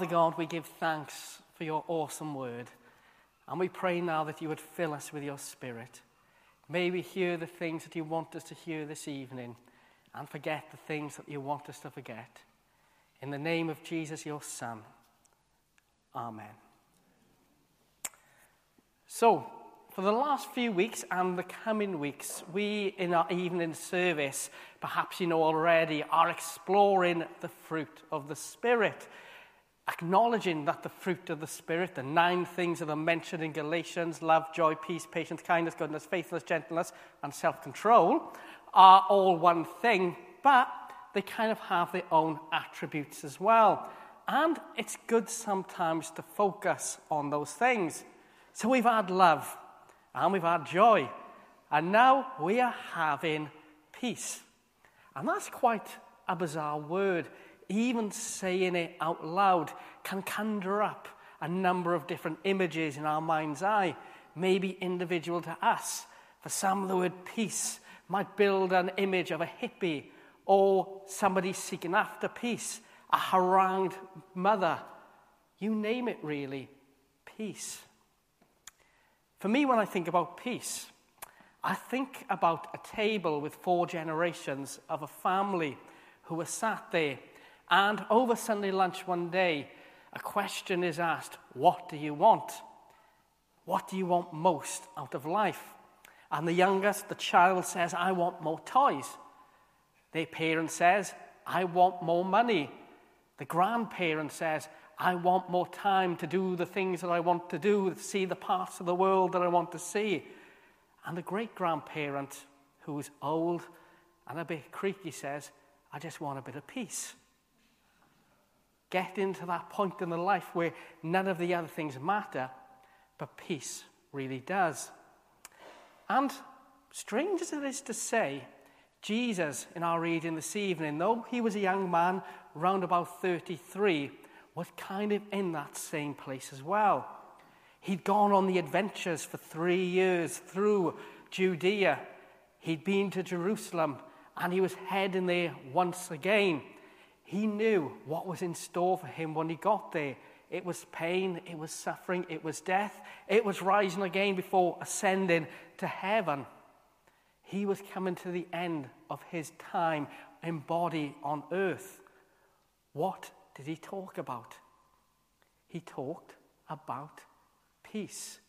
Father God, we give thanks for your awesome word. And we pray now that you would fill us with your spirit. May we hear the things that you want us to hear this evening and forget the things that you want us to forget. In the name of Jesus, your Son. Amen. So, for the last few weeks and the coming weeks, we in our evening service, perhaps you know already, are exploring the fruit of the Spirit acknowledging that the fruit of the Spirit, the nine things that are mentioned in Galatians love, joy, peace, patience, kindness, goodness, faithfulness, gentleness, and self control are all one thing, but they kind of have their own attributes as well. And it's good sometimes to focus on those things. So we've had love, and we've had joy, and now we are having peace. And that's quite a bizarre word even saying it out loud can conjure up a number of different images in our mind's eye, maybe individual to us. For some, the word peace might build an image of a hippie or somebody seeking after peace, a harangued mother. You name it, really. Peace. For me, when I think about peace, I think about a table with four generations of a family who were sat there and over Sunday lunch one day, a question is asked What do you want? What do you want most out of life? And the youngest, the child, says, I want more toys. The parent says, I want more money. The grandparent says, I want more time to do the things that I want to do, to see the parts of the world that I want to see. And the great grandparent, who's old and a bit creaky, says, I just want a bit of peace get into that point in the life where none of the other things matter, but peace really does. And strange as it is to say, Jesus, in our reading this evening, though he was a young man, round about 33, was kind of in that same place as well. He'd gone on the adventures for three years through Judea. He'd been to Jerusalem, and he was heading there once again. He knew what was in store for him when he got there. It was pain, it was suffering, it was death, it was rising again before ascending to heaven. He was coming to the end of his time in body on earth. What did he talk about? He talked about peace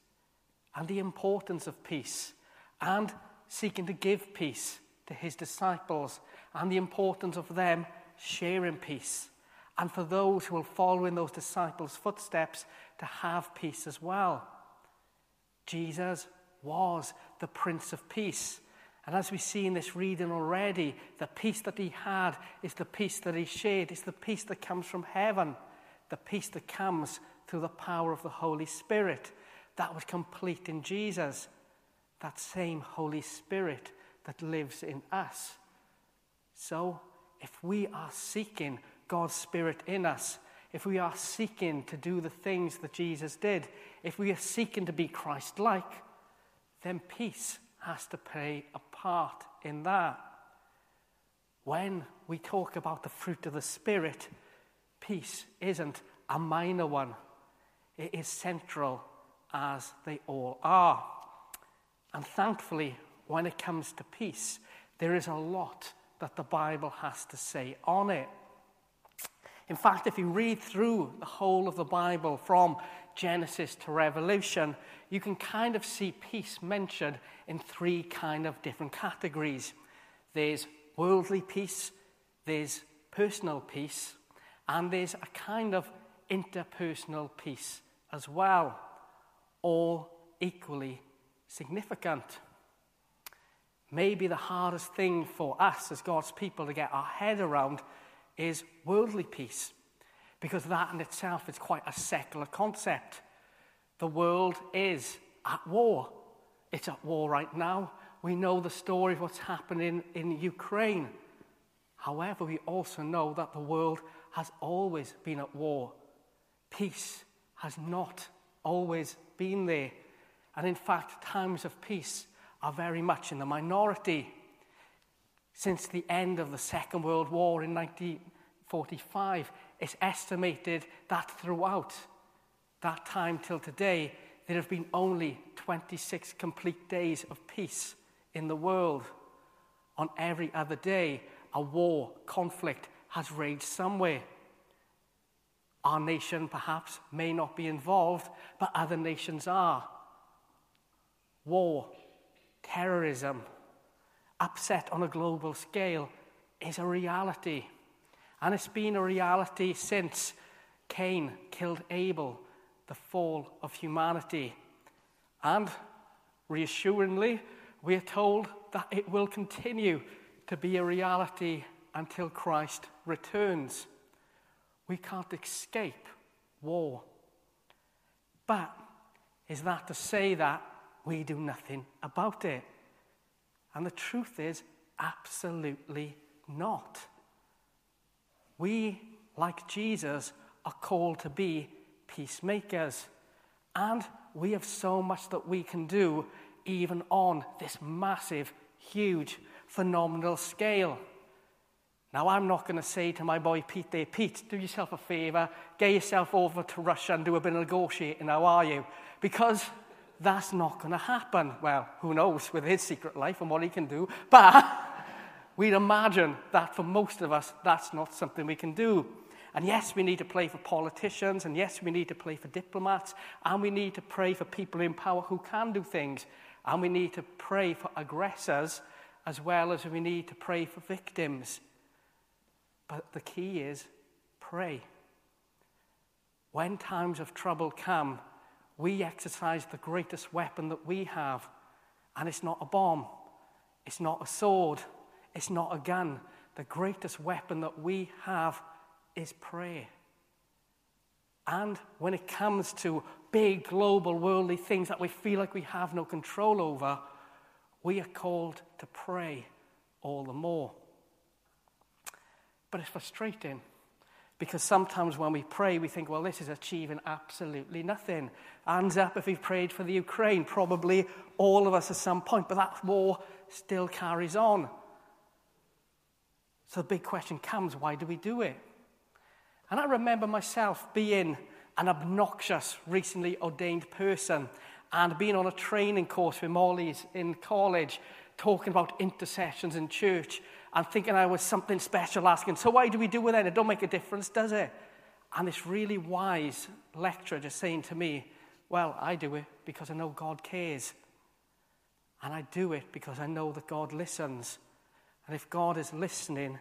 and the importance of peace and seeking to give peace to his disciples and the importance of them share in peace. And for those who will follow in those disciples' footsteps, to have peace as well. Jesus was the Prince of Peace. And as we see in this reading already, the peace that he had is the peace that he shared. It's the peace that comes from heaven, the peace that comes through the power of the Holy Spirit. That was complete in Jesus, that same Holy Spirit that lives in us. So if we are seeking God's Spirit in us, if we are seeking to do the things that Jesus did, if we are seeking to be Christ like, then peace has to play a part in that. When we talk about the fruit of the Spirit, peace isn't a minor one, it is central as they all are. And thankfully, when it comes to peace, there is a lot that the Bible has to say on it. In fact, if you read through the whole of the Bible from Genesis to Revelation, you can kind of see peace mentioned in three kind of different categories. There's worldly peace, there's personal peace, and there's a kind of interpersonal peace as well, all equally significant maybe the hardest thing for us as God's people to get our head around is worldly peace, because that in itself is quite a secular concept. The world is at war. It's at war right now. We know the story of what's happening in Ukraine. However, we also know that the world has always been at war. Peace has not always been there. And in fact, times of peace are very much in the minority. Since the end of the Second World War in 1945, it's estimated that throughout that time till today, there have been only 26 complete days of peace in the world. On every other day, a war, conflict has raged somewhere. Our nation perhaps may not be involved, but other nations are. War, terrorism, upset on a global scale is a reality. And it's been a reality since Cain killed Abel, the fall of humanity. And reassuringly, we are told that it will continue to be a reality until Christ returns. We can't escape war. But is that to say that we do nothing about it? And the truth is, absolutely not. We, like Jesus, are called to be peacemakers. And we have so much that we can do, even on this massive, huge, phenomenal scale. Now, I'm not going to say to my boy Pete there, Pete, do yourself a favour, get yourself over to Russia and do a bit of negotiating, how are you? Because that's not going to happen. Well, who knows with his secret life and what he can do, but we'd imagine that for most of us, that's not something we can do. And yes, we need to pray for politicians, and yes, we need to pray for diplomats, and we need to pray for people in power who can do things, and we need to pray for aggressors as well as we need to pray for victims. But the key is pray. When times of trouble come, we exercise the greatest weapon that we have. And it's not a bomb, it's not a sword, it's not a gun. The greatest weapon that we have is prayer. And when it comes to big global worldly things that we feel like we have no control over, we are called to pray all the more. But it's frustrating because sometimes when we pray, we think, well, this is achieving absolutely nothing. Hands up if we've prayed for the Ukraine, probably all of us at some point, but that war still carries on. So the big question comes why do we do it? And I remember myself being an obnoxious, recently ordained person and being on a training course with Molly's in college, talking about intercessions in church and thinking I was something special, asking, So why do we do it then? It don't make a difference, does it? And this really wise lecturer just saying to me, Well, I do it because I know God cares. And I do it because I know that God listens. And if God is listening,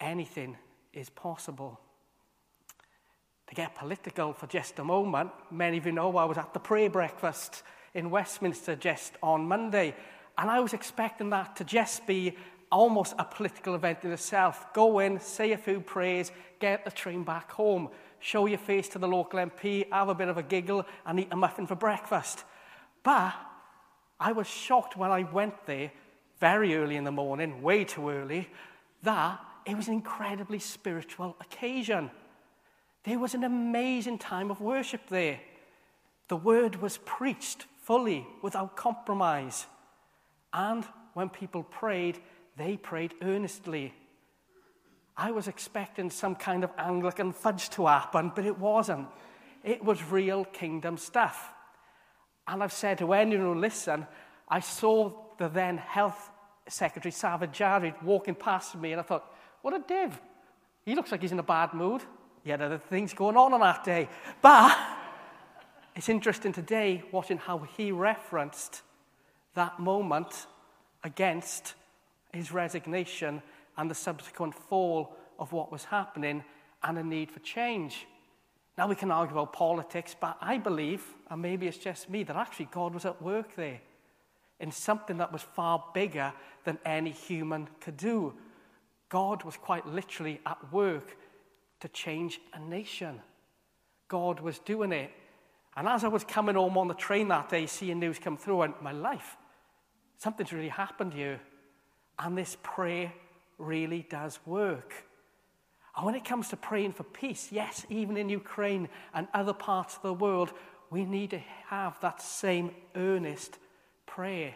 anything is possible. To get political for just a moment, many of you know I was at the prayer breakfast in Westminster just on Monday. And I was expecting that to just be almost a political event in itself. Go in, say a few prayers, get the train back home, show your face to the local MP, have a bit of a giggle, and eat a muffin for breakfast. But I was shocked when I went there very early in the morning, way too early, that it was an incredibly spiritual occasion. There was an amazing time of worship there. The word was preached fully, without compromise. And when people prayed, they prayed earnestly. I was expecting some kind of Anglican fudge to happen, but it wasn't. It was real kingdom stuff. And I've said to anyone who listen, I saw the then health secretary, Sajid Javid, walking past me, and I thought, what a div. He looks like he's in a bad mood. He had other things going on on that day. But it's interesting today watching how he referenced that moment against his resignation and the subsequent fall of what was happening and a need for change. Now we can argue about politics, but I believe, and maybe it's just me, that actually God was at work there in something that was far bigger than any human could do. God was quite literally at work to change a nation. God was doing it. And as I was coming home on the train that day, seeing news come through, and my life, something's really happened here. And this prayer really does work. And when it comes to praying for peace, yes, even in Ukraine and other parts of the world, we need to have that same earnest prayer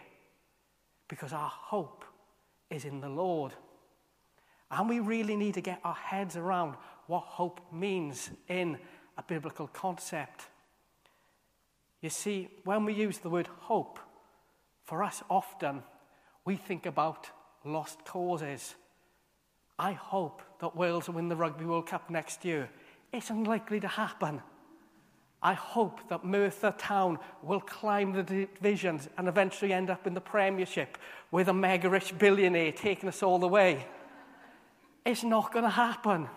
because our hope is in the Lord. And we really need to get our heads around what hope means in a biblical concept. You see, when we use the word hope, for us often we think about lost causes. I hope that Wales will win the Rugby World Cup next year. It's unlikely to happen. I hope that Merthyr Town will climb the divisions and eventually end up in the Premiership with a mega rich billionaire taking us all the way. It's not going to happen.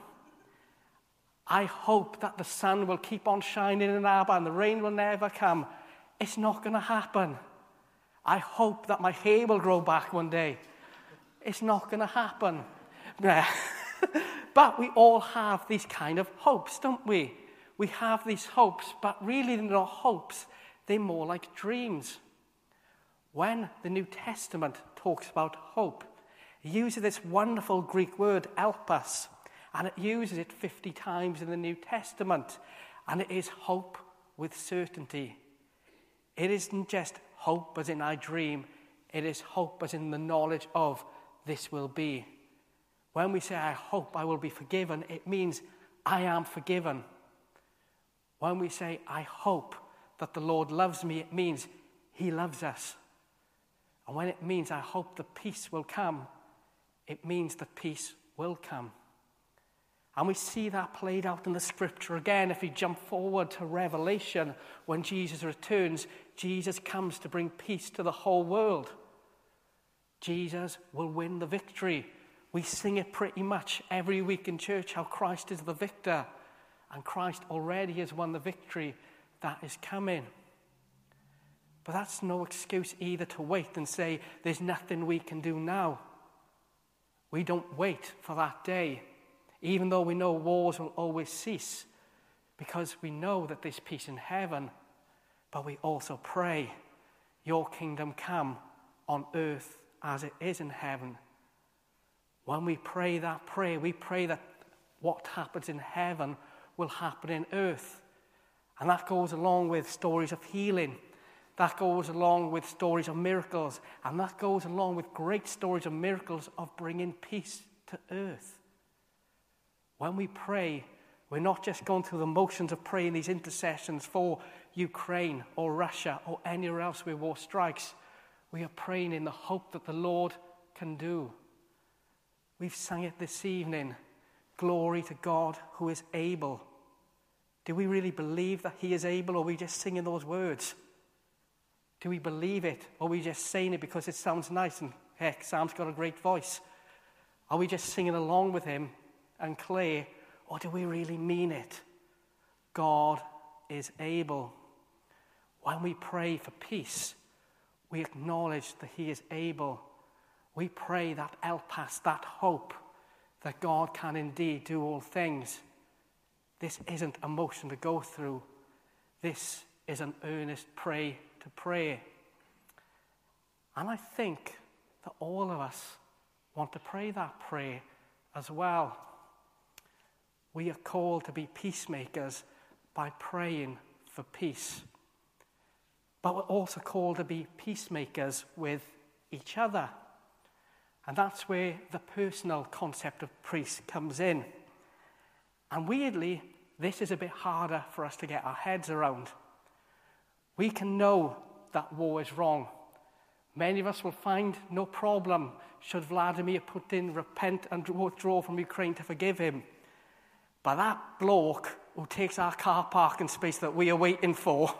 I hope that the sun will keep on shining in Abba and the rain will never come. It's not going to happen. I hope that my hair will grow back one day. It's not going to happen. but we all have these kind of hopes, don't we? We have these hopes, but really they're not hopes, they're more like dreams. When the New Testament talks about hope, it uses this wonderful Greek word, elpis, and it uses it 50 times in the New Testament. And it is hope with certainty. It isn't just hope as in I dream, it is hope as in the knowledge of this will be. When we say, I hope I will be forgiven, it means I am forgiven. When we say, I hope that the Lord loves me, it means He loves us. And when it means, I hope the peace will come, it means the peace will come. And we see that played out in the scripture again. If we jump forward to Revelation, when Jesus returns, Jesus comes to bring peace to the whole world. Jesus will win the victory. We sing it pretty much every week in church how Christ is the victor, and Christ already has won the victory that is coming. But that's no excuse either to wait and say, there's nothing we can do now. We don't wait for that day even though we know wars will always cease, because we know that there's peace in heaven, but we also pray, Your kingdom come on earth as it is in heaven. When we pray that prayer, we pray that what happens in heaven will happen in earth. And that goes along with stories of healing. That goes along with stories of miracles. And that goes along with great stories of miracles of bringing peace to earth. When we pray, we're not just going through the motions of praying these intercessions for Ukraine or Russia or anywhere else where war strikes. We are praying in the hope that the Lord can do. We've sung it this evening Glory to God who is able. Do we really believe that He is able, or are we just singing those words? Do we believe it, or are we just saying it because it sounds nice and heck, Sam's got a great voice? Are we just singing along with Him and clay, or do we really mean it? God is able. When we pray for peace, we acknowledge that He is able. We pray that elpis, that hope that God can indeed do all things. This isn't a motion to go through. This is an earnest pray to pray. And I think that all of us want to pray that prayer as well. We are called to be peacemakers by praying for peace. But we're also called to be peacemakers with each other. And that's where the personal concept of priest comes in. And weirdly, this is a bit harder for us to get our heads around. We can know that war is wrong. Many of us will find no problem should Vladimir Putin repent and withdraw from Ukraine to forgive him. But that bloke who takes our car parking space that we are waiting for,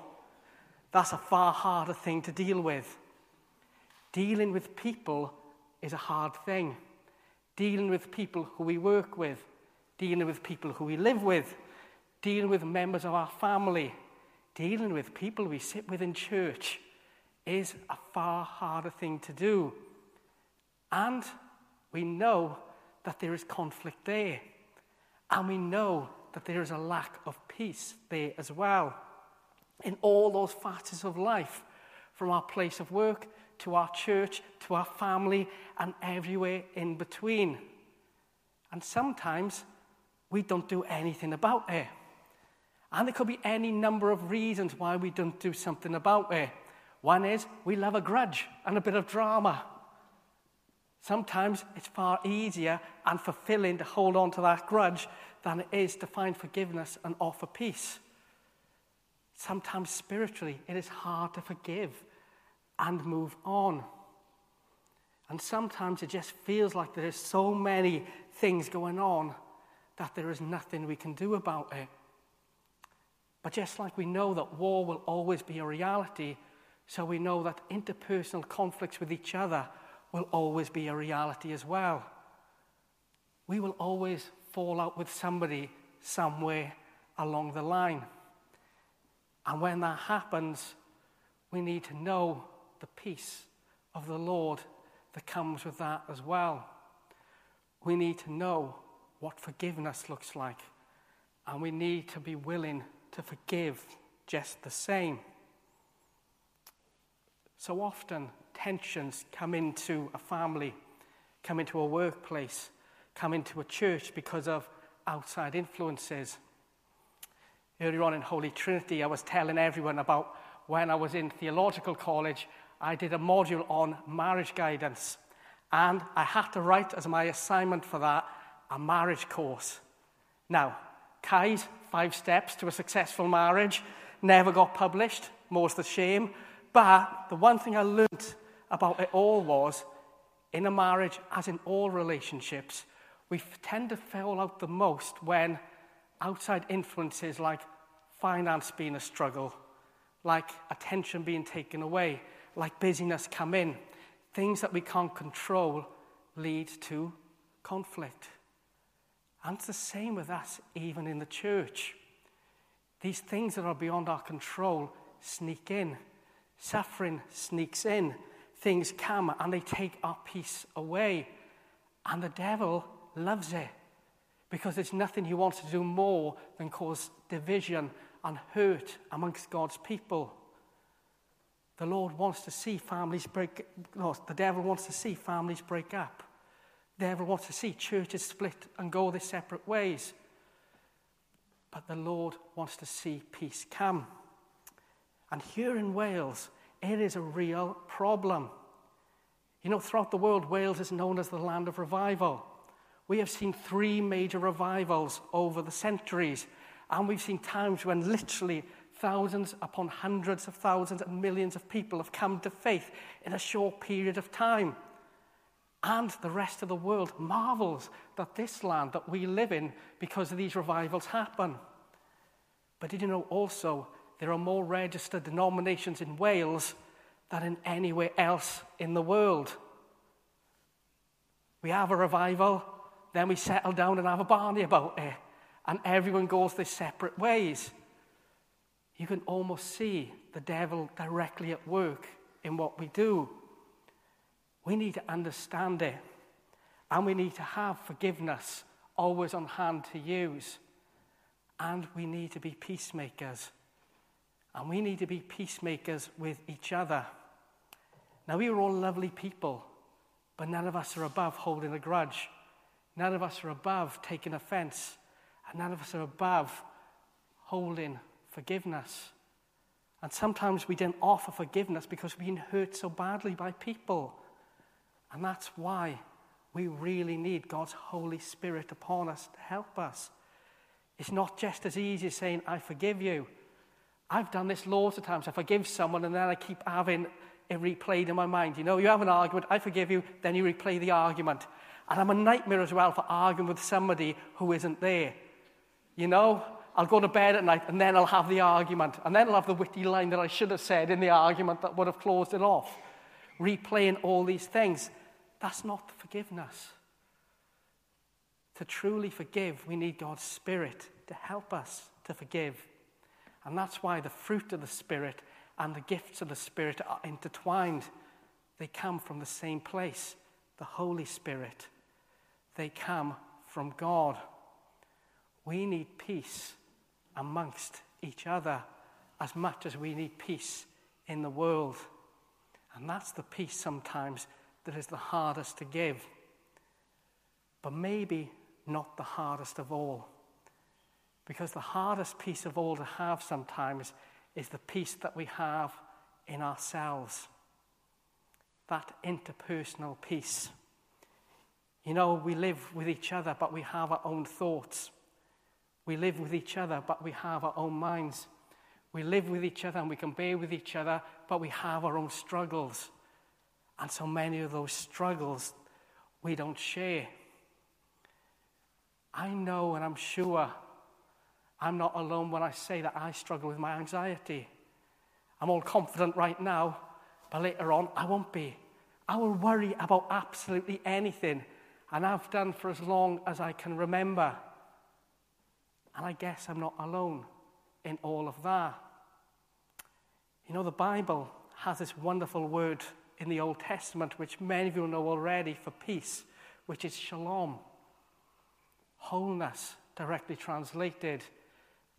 that's a far harder thing to deal with. Dealing with people is a hard thing. Dealing with people who we work with, dealing with people who we live with, dealing with members of our family, dealing with people we sit with in church is a far harder thing to do. And we know that there is conflict there. And we know that there is a lack of peace there as well. In all those facets of life, from our place of work to our church to our family and everywhere in between. And sometimes we don't do anything about it. And there could be any number of reasons why we don't do something about it. One is we love a grudge and a bit of drama. Sometimes it's far easier and fulfilling to hold on to that grudge than it is to find forgiveness and offer peace. Sometimes spiritually, it is hard to forgive and move on. And sometimes it just feels like there is so many things going on that there is nothing we can do about it. But just like we know that war will always be a reality, so we know that interpersonal conflicts with each other will always be a reality as well. We will always fall out with somebody somewhere along the line. And when that happens, we need to know the peace of the Lord that comes with that as well. We need to know what forgiveness looks like, and we need to be willing to forgive just the same. So often, tensions come into a family, come into a workplace, come into a church because of outside influences. Earlier on in Holy Trinity, I was telling everyone about when I was in theological college I did a module on marriage guidance. And I had to write as my assignment for that a marriage course. Now, Kai's Five Steps to a Successful Marriage never got published, most a shame. But the one thing I learned about it all was in a marriage, as in all relationships, we tend to fall out the most when outside influences like finance being a struggle, like attention being taken away, like busyness come in. Things that we can't control lead to conflict. And it's the same with us, even in the church. These things that are beyond our control sneak in. Suffering sneaks in. Things come and they take our peace away. And the devil loves it because there's nothing he wants to do more than cause division and hurt amongst God's people. The Lord wants to see families break, no, the devil wants to see families break up. The devil wants to see churches split and go their separate ways. But the Lord wants to see peace come. And here in Wales, it is a real problem. You know, throughout the world, Wales is known as the land of revival. We have seen three major revivals over the centuries, and we've seen times when literally Thousands upon hundreds of thousands and millions of people have come to faith in a short period of time. And the rest of the world marvels that this land that we live in, because of these revivals, happen. But did you know also there are more registered denominations in Wales than in anywhere else in the world? We have a revival, then we settle down and have a barney about it, and everyone goes their separate ways you can almost see the devil directly at work in what we do. We need to understand it, and we need to have forgiveness always on hand to use. And we need to be peacemakers. And we need to be peacemakers with each other. Now, we are all lovely people, but none of us are above holding a grudge. None of us are above taking offense. And none of us are above holding forgiveness. And sometimes we don't offer forgiveness because we've been hurt so badly by people. And that's why we really need God's Holy Spirit upon us to help us. It's not just as easy as saying, I forgive you. I've done this loads of times. I forgive someone and then I keep having it replayed in my mind. You know, you have an argument, I forgive you, then you replay the argument. And I'm a nightmare as well for arguing with somebody who isn't there. You know, I'll go to bed at night and then I'll have the argument. And then I'll have the witty line that I should have said in the argument that would have closed it off. Replaying all these things. That's not forgiveness. To truly forgive, we need God's Spirit to help us to forgive. And that's why the fruit of the Spirit and the gifts of the Spirit are intertwined. They come from the same place the Holy Spirit. They come from God. We need peace amongst each other as much as we need peace in the world. And that's the peace sometimes that is the hardest to give. But maybe not the hardest of all. Because the hardest peace of all to have sometimes is the peace that we have in ourselves. That interpersonal peace. You know, we live with each other, but we have our own thoughts. We live with each other, but we have our own minds. We live with each other and we can bear with each other, but we have our own struggles. And so many of those struggles we don't share. I know and I'm sure I'm not alone when I say that I struggle with my anxiety. I'm all confident right now, but later on I won't be. I will worry about absolutely anything, and I've done for as long as I can remember. And I guess I'm not alone in all of that. You know, the Bible has this wonderful word in the Old Testament, which many of you know already, for peace, which is shalom. Wholeness, directly translated,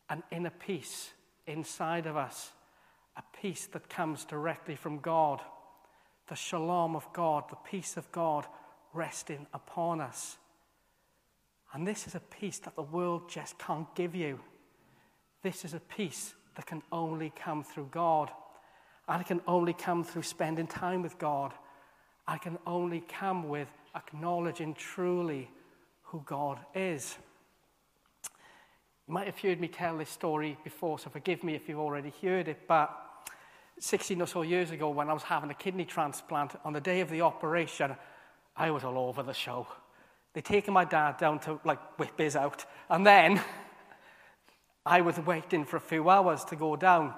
an inner peace inside of us, a peace that comes directly from God. The shalom of God, the peace of God resting upon us. And this is a peace that the world just can't give you. This is a peace that can only come through God. And it can only come through spending time with God. I can only come with acknowledging truly who God is. You might have heard me tell this story before, so forgive me if you've already heard it, but 16 or so years ago, when I was having a kidney transplant, on the day of the operation, I was all over the show. They'd taken my dad down to like whip his out, and then I was waiting for a few hours to go down.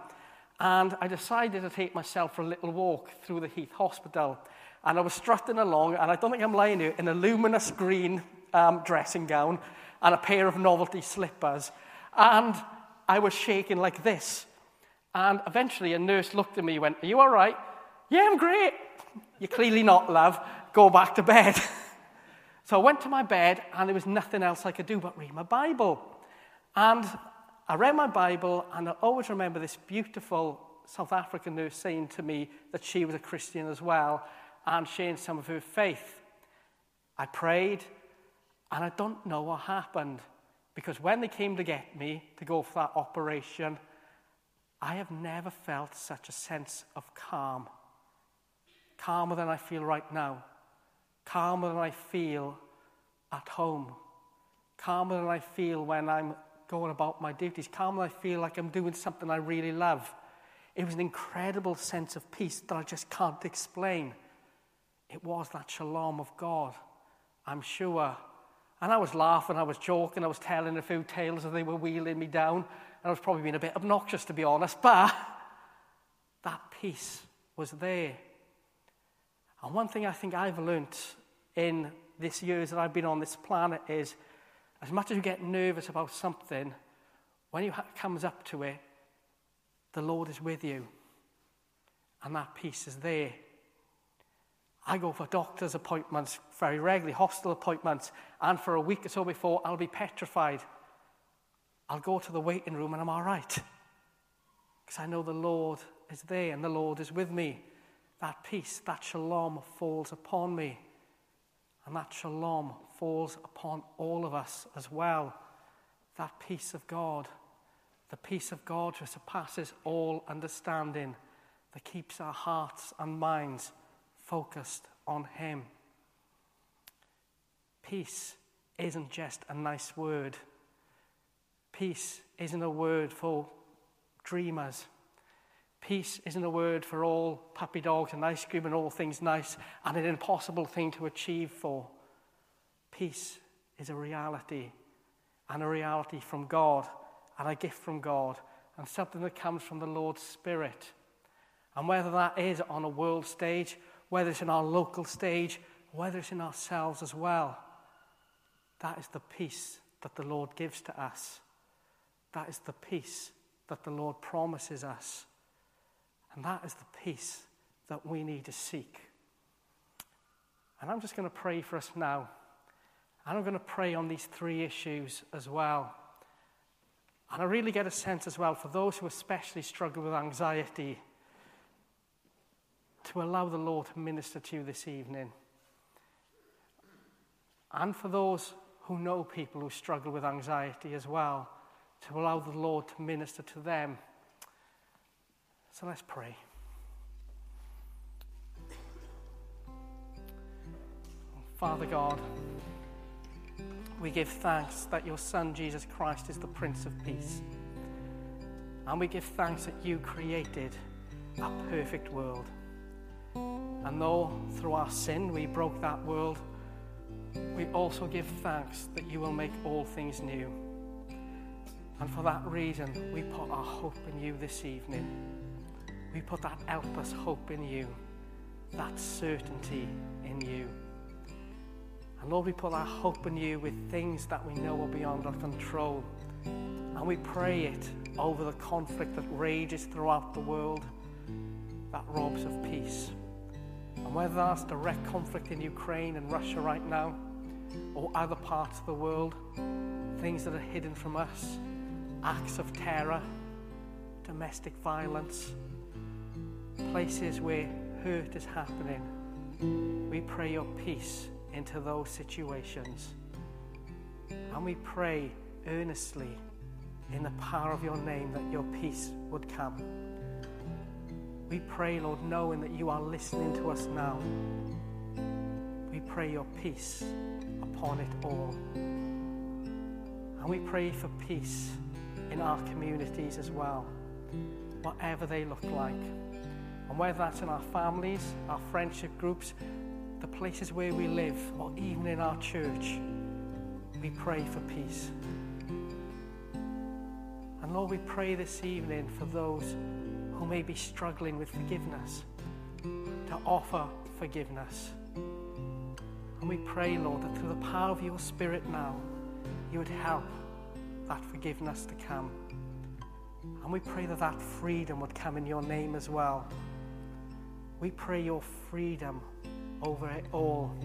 And I decided to take myself for a little walk through the Heath Hospital. And I was strutting along, and I don't think I'm lying here, in a luminous green um, dressing gown and a pair of novelty slippers. And I was shaking like this. And eventually a nurse looked at me and went, Are you all right? Yeah, I'm great. You're clearly not, love. Go back to bed. so I went to my bed, and there was nothing else I could do but read my Bible. And I read my Bible, and I always remember this beautiful South African nurse saying to me that she was a Christian as well and sharing some of her faith. I prayed, and I don't know what happened because when they came to get me to go for that operation, I have never felt such a sense of calm. Calmer than I feel right now. Calmer than I feel at home. Calmer than I feel when I'm going about my duties, calmer than I feel like I'm doing something I really love. It was an incredible sense of peace that I just can't explain. It was that shalom of God, I'm sure. And I was laughing, I was joking, I was telling a few tales as they were wheeling me down. And I was probably being a bit obnoxious, to be honest, but that peace was there. And one thing I think I've learnt in this years that I've been on this planet is as much as you get nervous about something, when you comes up to it, the Lord is with you. And that peace is there. I go for doctor's appointments very regularly, hospital appointments, and for a week or so before, I'll be petrified. I'll go to the waiting room and I'm all right. Because I know the Lord is there and the Lord is with me. That peace, that shalom falls upon me. And that shalom falls upon all of us as well. That peace of God, the peace of God which surpasses all understanding, that keeps our hearts and minds focused on Him. Peace isn't just a nice word. Peace isn't a word for dreamers. Peace isn't a word for all puppy dogs and ice cream and all things nice and an impossible thing to achieve for. Peace is a reality and a reality from God and a gift from God and something that comes from the Lord's Spirit. And whether that is on a world stage, whether it's in our local stage, whether it's in ourselves as well, that is the peace that the Lord gives to us. That is the peace that the Lord promises us. And that is the peace that we need to seek. And I'm just going to pray for us now. And I'm going to pray on these three issues as well. And I really get a sense as well for those who especially struggle with anxiety to allow the Lord to minister to you this evening. And for those who know people who struggle with anxiety as well, to allow the Lord to minister to them. So let's pray. Father God, we give thanks that your Son, Jesus Christ, is the Prince of Peace. And we give thanks that you created a perfect world. And though through our sin we broke that world, we also give thanks that you will make all things new. And for that reason, we put our hope in you this evening. We put that elpis hope in you, that certainty in you. And Lord, we put our hope in you with things that we know are beyond our control. And we pray it over the conflict that rages throughout the world that robs of peace. And whether that's direct conflict in Ukraine and Russia right now, or other parts of the world, things that are hidden from us, acts of terror, domestic violence, places where hurt is happening, we pray your peace into those situations. And we pray earnestly in the power of your name that your peace would come. We pray, Lord, knowing that you are listening to us now. We pray your peace upon it all. And we pray for peace in our communities as well, whatever they look like. And whether that's in our families, our friendship groups, the places where we live, or even in our church, we pray for peace. And Lord, we pray this evening for those who may be struggling with forgiveness to offer forgiveness. And we pray, Lord, that through the power of your Spirit now, you would help that forgiveness to come. And we pray that that freedom would come in your name as well. We pray your freedom over it all.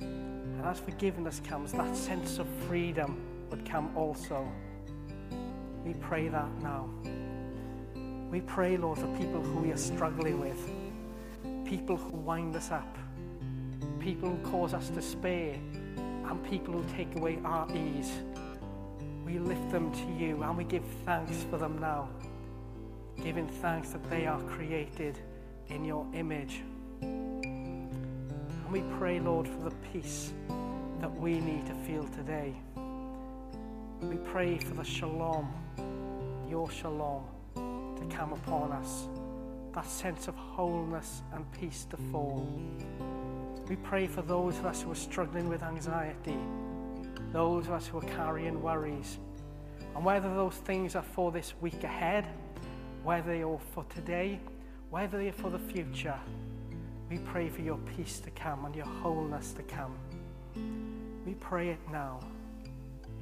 And as forgiveness comes, that sense of freedom would come also. We pray that now. We pray, Lord, for people who we are struggling with, people who wind us up, people who cause us despair, and people who take away our ease. We lift them to you and we give thanks for them now, giving thanks that they are created in your image. And we pray, Lord, for the peace that we need to feel today. We pray for the shalom, your shalom, to come upon us, that sense of wholeness and peace to fall. We pray for those of us who are struggling with anxiety, those of us who are carrying worries, and whether those things are for this week ahead, whether they are for today, whether for the future. We pray for your peace to come and your wholeness to come. We pray it now,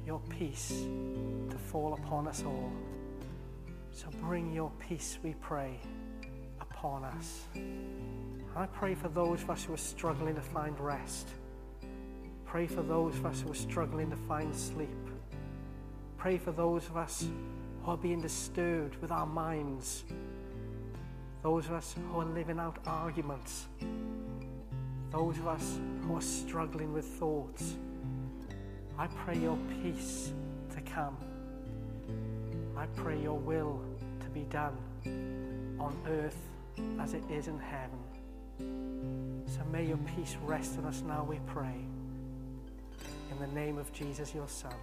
your peace to fall upon us all. So bring your peace, we pray, upon us. I pray for those of us who are struggling to find rest. Pray for those of us who are struggling to find sleep. Pray for those of us who are being disturbed with our minds those of us who are living out arguments, those of us who are struggling with thoughts. I pray your peace to come. I pray your will to be done on earth as it is in heaven. So may your peace rest on us now, we pray. In the name of Jesus, your Son.